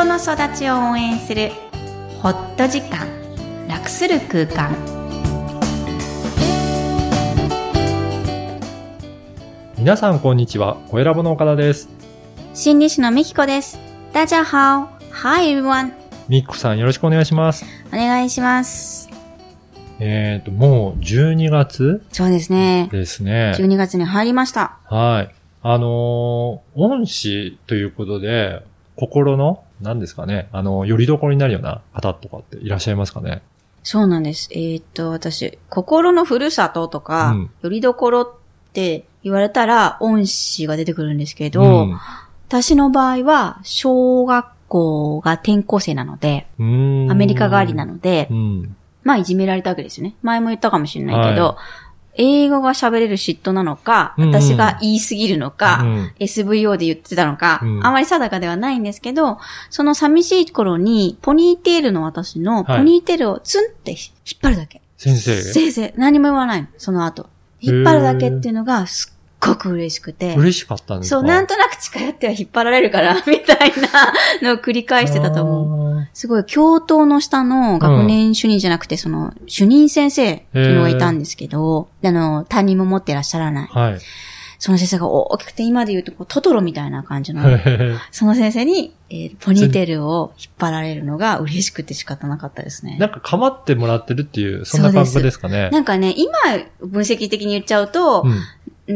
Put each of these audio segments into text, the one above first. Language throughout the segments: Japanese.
人の育ちを応援するホット時間楽する空間皆さんこんにちは。小ラボの岡田です。心理師のみきこです大家好 Hi everyone みっこさんよろしくお願いします。お願いしますえっ、と、もう12月そうですねですね。12月に入りましたはい。あのー恩師ということで、心の、何ですかね、あの、よりどころになるような方とかっていらっしゃいますかねそうなんです。えーっと、私、心のふるさととか、うんよりどころって言われたら、恩師が出てくるんですけど、うん私の場合は、小学校が転校生なので、アメリカ帰りなのでう、ん。まあ、いじめられたわけですよね。前も言ったかもしれないけど、は英語が喋れる嫉妬なのか、うん。うん私が言い過ぎるのか、うん。SVO で言ってたのか、うん。あまり定かではないんですけど、その寂しい頃に、ポニーテールの私の、はい。ポニーテールをツンって引っ張るだけ。先生、先生、何も言わないの、その後。引っ張るだけっていうのがすっごく嬉しくて。嬉しかったんですか？そう、なんとなく近寄っては引っ張られるから、みたいなのを繰り返してたと思う。う。すごい、教頭の下の学年主任じゃなくて、その、主任先生っていうのがいたんですけど、あの、担任も持ってらっしゃらない。はい。その先生が大きくて、今で言うとこう、トトロみたいな感じの、へその先生に、えーポニーテールを引っ張られるのが嬉しくて仕方なかったですねー。なんか構ってもらってるっていう、そんな感覚ですかね。なんかね、今、分析的に言っちゃうと、うん。うん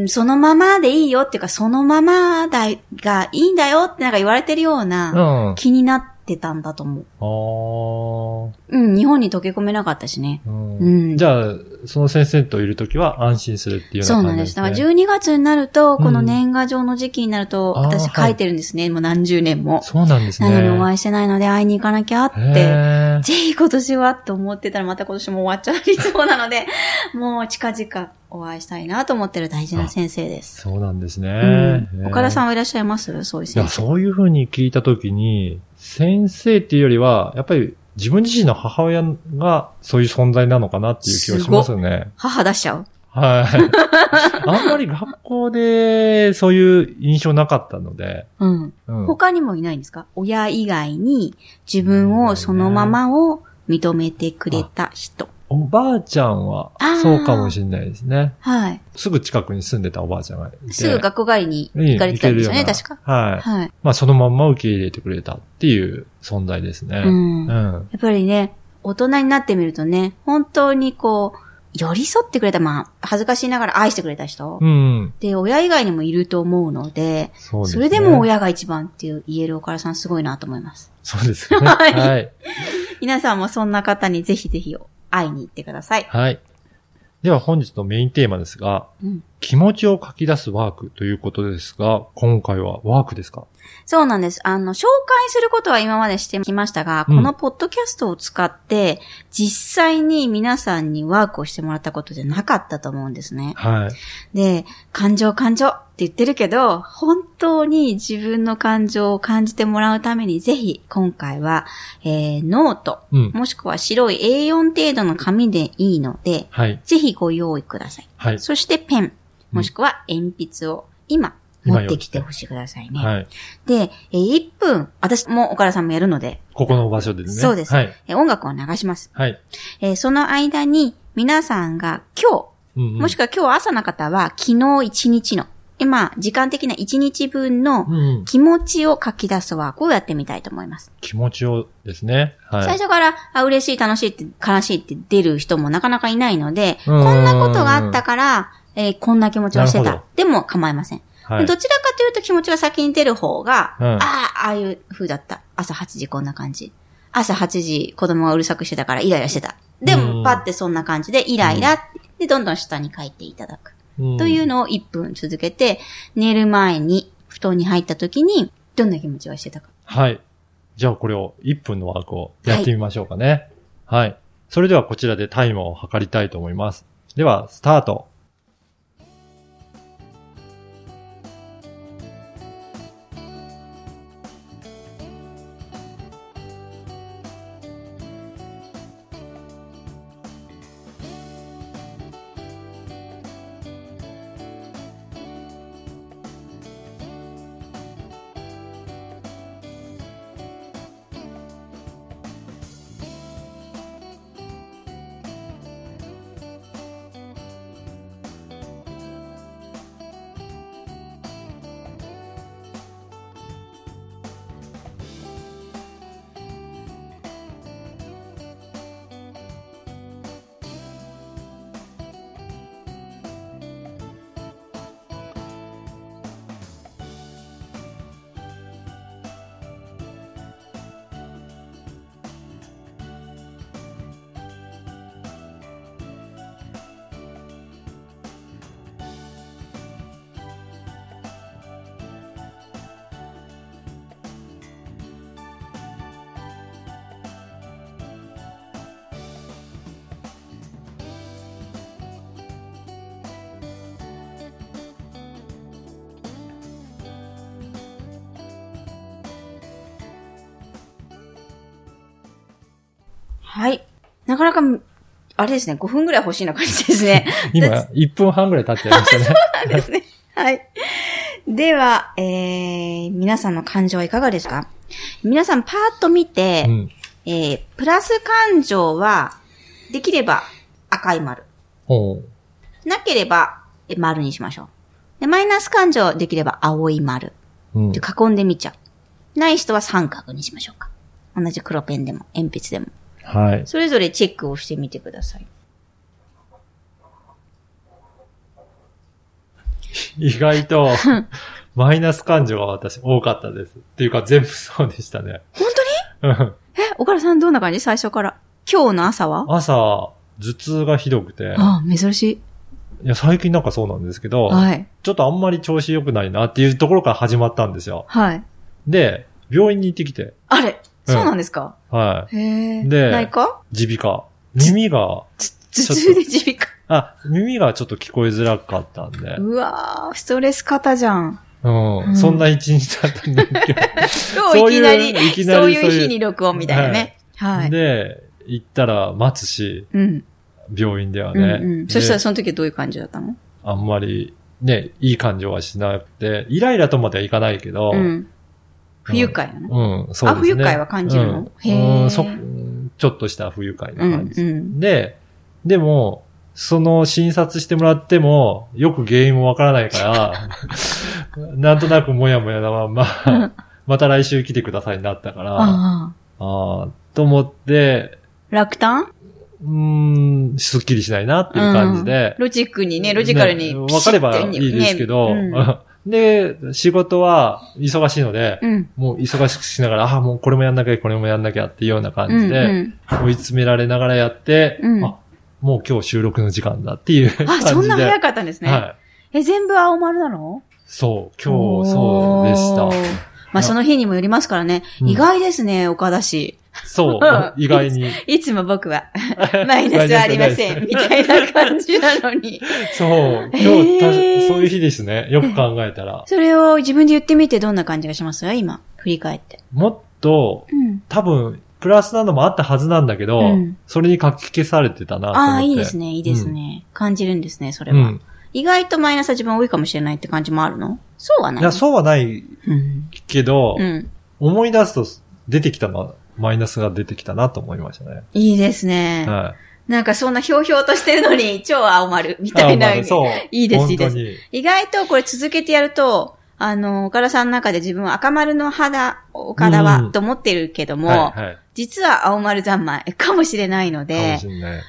そのままでいいよっていうか、そのままだがいいんだよってなんか言われてるようなうん。気になってたんだと思う。あうん、日本に溶け込めなかったしね。ーうんうんじゃあ、その先生といるときは安心するっていうような感じです、そうなんです。ね。だから12月になると、このうん年賀状の時期になると、私書いてるんですね。もう何十年も。そうなんですね。なのにお会いしてないので会いに行かなきゃって。ぜひ今年はと思ってたらまた今年も終わっちゃいそうなので、もう近々お会いしたいなと思ってる大事な先生です。そうなんですね。うん、岡田さんんはいらっしゃいます？そういういや、先生。そういうふうに聞いたときに、先生っていうよりは、やっぱり自分自身の母親がそういう存在なのかなっていう気がしますよね。母出しちゃう？はい。あんまり学校でそういう印象なかったので、うん。うん。他にもいないんですか？親以外に自分をそのままを認めてくれた人。おばあちゃんはそうかもしれないですね。はい。すぐ近くに住んでたおばあちゃんがいて。すぐ学校帰りに行かれてたんですよね、いい行け確か。はい。はい。まあそのまんま受け入れてくれたっていう存在ですね。うん。やうん。っぱりね、大人になってみるとね、本当にこう、寄り添ってくれた、まあ、恥ずかしいながら愛してくれた人。うん。で、親以外にもいると思うので、そうですね。それでも親が一番っていう言える岡田さんすごいなと思います。そうですね。はいはい。皆さんもそんな方にぜひぜひ会いに行ってください。はい。では本日のメインテーマですが、うん気持ちを書き出すワークということですが、今回はワークですか？そうなんです。あの、紹介することは今までしてきましたが、うんこのポッドキャストを使って、実際に皆さんにワークをしてもらったことじゃなかったと思うんですね。はい。で、感情感情って言ってるけど、本当に自分の感情を感じてもらうために、ぜひ今回は、えー、ノート、うん。もしくは白い A4 程度の紙でいいので、はい。ぜひご用意ください。はい。そしてペン、もしくは鉛筆を今、持ってきてほしいくださいね。はい。で、えー1分、私も岡田さんもやるので、ここの場所ですね。そうですはい。えー音楽を流します。はい。えーその間に皆さんが今うんうん日、もしくは今日朝の方は昨日一日の、今、時間的な一日分のうん。気持ちを書き出すワークをやってみたいと思います。気持ちをですね。はい。最初から、あ、嬉しい、楽しいって、悲しいって出る人もなかなかいないので、うんこんなことがあったから、えーこんな気持ちをしてた。でも構いません。はい。どちらかというと気持ちが先に出る方が、うんああ、ああいう風だった。朝8時こんな感じ。朝8時子供がうるさくしてたからイライラしてた。でうんも、パってそんな感じでイライラ、で、どんどん下に書いていただく。うんというのを1分続けて、寝る前に布団に入った時に、どんな気持ちがしてたか。はい。じゃあこれを1分のワークをやってみましょうかね。はい。それではこちらでタイムを測りたいと思います。では、スタート。はい。なかなか、あれですね、5分ぐらい欲しいな感じですね。今、1分半ぐらい経っちゃいましたね。そうですね。はい。では、えー、皆さんの感情はいかがですか？皆さんパーッと見て、うん。えー、プラス感情は、できれば赤い丸。なければ、え丸にしましょう。で、マイナス感情できれば青い丸。うんで、囲んでみちゃう。ない人は三角にしましょうか。同じ黒ペンでも、鉛筆でも。はい。それぞれチェックをしてみてください。意外と、マイナス感情が私多かったです。っていうか全部そうでしたね。本当に？え、岡田さんどんな感じ？最初から？今日の朝は？朝、頭痛がひどくて、ああ、珍しい。いや、最近なんかそうなんですけど、はい。ちょっとあんまり調子良くないなっていうところから始まったんですよ。はい。で、病院に行ってきて、あれ？そうなんですか、はへえ。でないかい。耳鼻科。耳が、頭痛で耳鼻科？あ、耳がちょっと聞こえづらかったんで、うわー、ストレス型じゃん。うん、うんそんな一日だったんだけど、今日いきなり、そういういきなりそういうそういう日に録音みたいなね。はい。で、行ったら待つし、うん。病院ではうんね。うん。でそしたらその時はどういう感じだったの？あんまり、ね、いい感情はしなくて、イライラとまではいかないけど、うん。不愉快なのうん、そうですね。あ不愉快は感じるの？うん。へー。うんそちょっとした不愉快なうん感じ。うん。で、でも、その診察してもらっても、よく原因もわからないから、なんとなくもやもやなまんま、また来週来てくださいになったから、ああ。と思って、あ。落胆？うーん、すっきりしないなっていう感じで、ロジックにね、ロジカルにねわかればいいですけど、ねで、仕事は忙しいので、うん。うんもう忙しくしながら、ああ、もうこれもやんなきゃ、これもやんなきゃっていうような感じうんで、追い詰められながらやって、うんあ、もう今日収録の時間だっていう感あ、じで。そんな早かったんですね。はい。え、全部青丸なの？そう、今日そうでしたまあ、その日にもよりますからね。うん意外ですね、岡田氏。そううん、意外に。いつも僕は、マイナスはありません、みたいな感じなのに。そう、今日、たへーそういう日ですね。よく考えたら。それを自分で言ってみてどんな感じがします？今、振り返って。もっと、うん。多分、プラスなのもあったはずなんだけど、うんそれに書き消されてたな。ああ、いいですね、いいですね。感じるんですね、それは。うん。意外とマイナスは自分多いかもしれないって感じもあるの？そうはないい。や、そうはないうん。けど、うん。思い出すと出てきたのは、マイナスが出てきたなと思いましたね。いいですね。はい。なんかそんなひょうひょうとしてるのに、超青丸みたいな。そう。いいですいいです。意外とこれ続けてやると、あの、岡田さんの中で自分は赤丸の肌、岡田は、うんと思ってるけども、はい、はい。実は青丸三昧かもしれないので。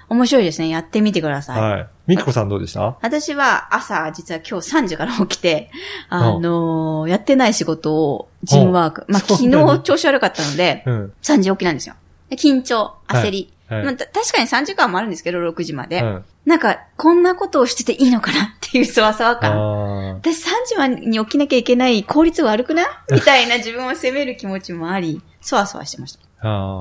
面白いですね。やってみてください。はい。みきこさんどうでした？私は朝、実は今日3時から起きて、あのーやってない仕事を、ジムワーク。まあ、昨日調子悪かったので、うん。3時起きなんですよ。で緊張、焦り。はい。まあ、た確かに3時間もあるんですけど、6時まで。うん。なんか、こんなことをしてていいのかなっていうそわそわ感。あ私3時までに起きなきゃいけない効率悪くない？みたいな自分を責める気持ちもあり、そわそわしてました。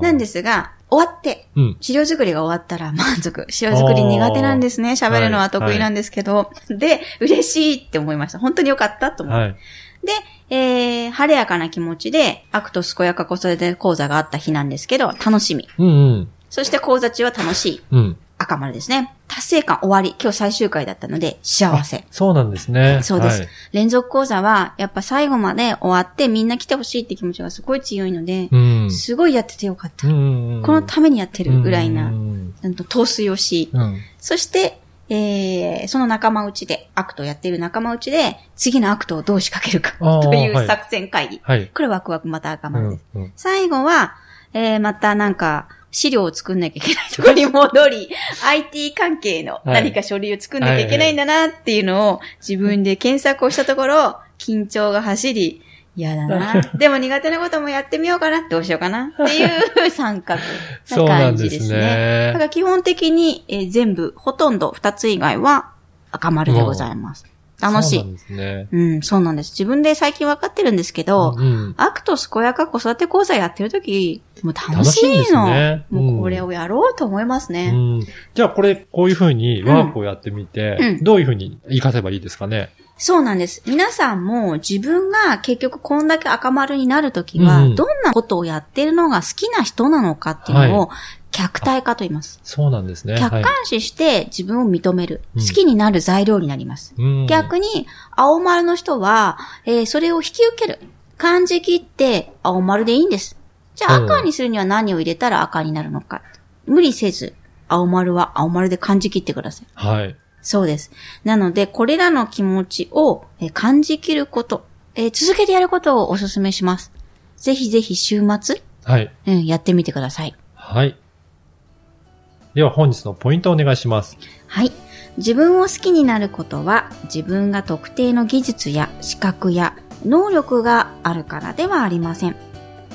なんですが、終わって、うん。資料作りが終わったら満足。資料作り苦手なんですね。喋るのは得意なんですけど。で、嬉しいって思いました。本当によかったと思う。はい。で、えー、晴れやかな気持ちで、 ACT 健やか子育て講座があった日なんですけど、楽しみ。うんうん。そして講座中は楽しい。うん。赤丸ですね。達成感終わり。今日最終回だったので、幸せ。そうなんですね。そうです、はい連続講座は、やっぱ最後まで終わってみんな来てほしいって気持ちがすごい強いので、うん。すごいやっててよかった。このためにやってるぐらいな、ううんんと陶酔をし、うん。そして、えー、その仲間内で、 ACT をやっている仲間内で、次の ACT をどう仕掛けるかといはいう作戦会議。はい。これワクワクまた赤う丸です。ん。うん。最後は、えー、またなんか、資料を作んなきゃいけないところに戻り、IT 関係の何か書類を作んなきゃいけないんだなっていうのを自分で検索をしたところ、緊張が走り、嫌だな。でも苦手なこともやってみようかな。どうしようかな。っていう三角そうななんで感じですすね。ねだか。ら基本的に、えー全部、ほとんど二つ以外は赤丸でございます。楽しい。そうなんですね。うん、そうなんです。自分で最近分かってるんですけど、うん。 ACT 健やか子育て講座やってるとき、もう楽しいんですいの。ねうんもうこれをやろうと思いますね。うん。じゃあこれ、こういう風にワークをやってみて、うんどういう風に活かせばいいですかね？そうなんです。皆さんも自分が結局こんだけ赤丸になるときは、うんどんなことをやってるのが好きな人なのかっていうのを客体化と言います。そうなんですね。客観視して自分を認める。うん好きになる材料になります。うん逆に、青丸の人は、えーそれを引き受ける。感じ切って、青丸でいいんです。じゃあうん赤にするには何を入れたら赤になるのか。無理せず、青丸は青丸で感じ切ってください。はい。そうです。なので、これらの気持ちをえー感じ切ること、えー続けてやることをお勧めします。ぜひぜひ週末、はい。うん、やってみてください。はい。では本日のポイントをお願いします。はい。自分を好きになることは、自分が特定の技術や資格や能力があるからではありません。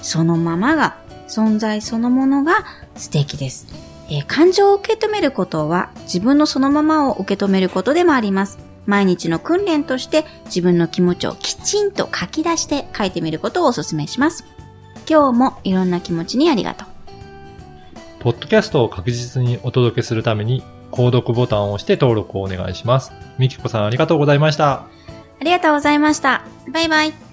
そのままが、存在そのものが素敵です。えー感情を受け止めることは、自分のそのままを受け止めることでもあります。毎日の訓練として自分の気持ちをきちんと書き出して書いてみることをお勧めします。今日もいろんな気持ちにありがとう。ポッドキャストを確実にお届けするために、購読ボタンを押して登録をお願いします。みきこさんありがとうございました。ありがとうございました。バイバイ。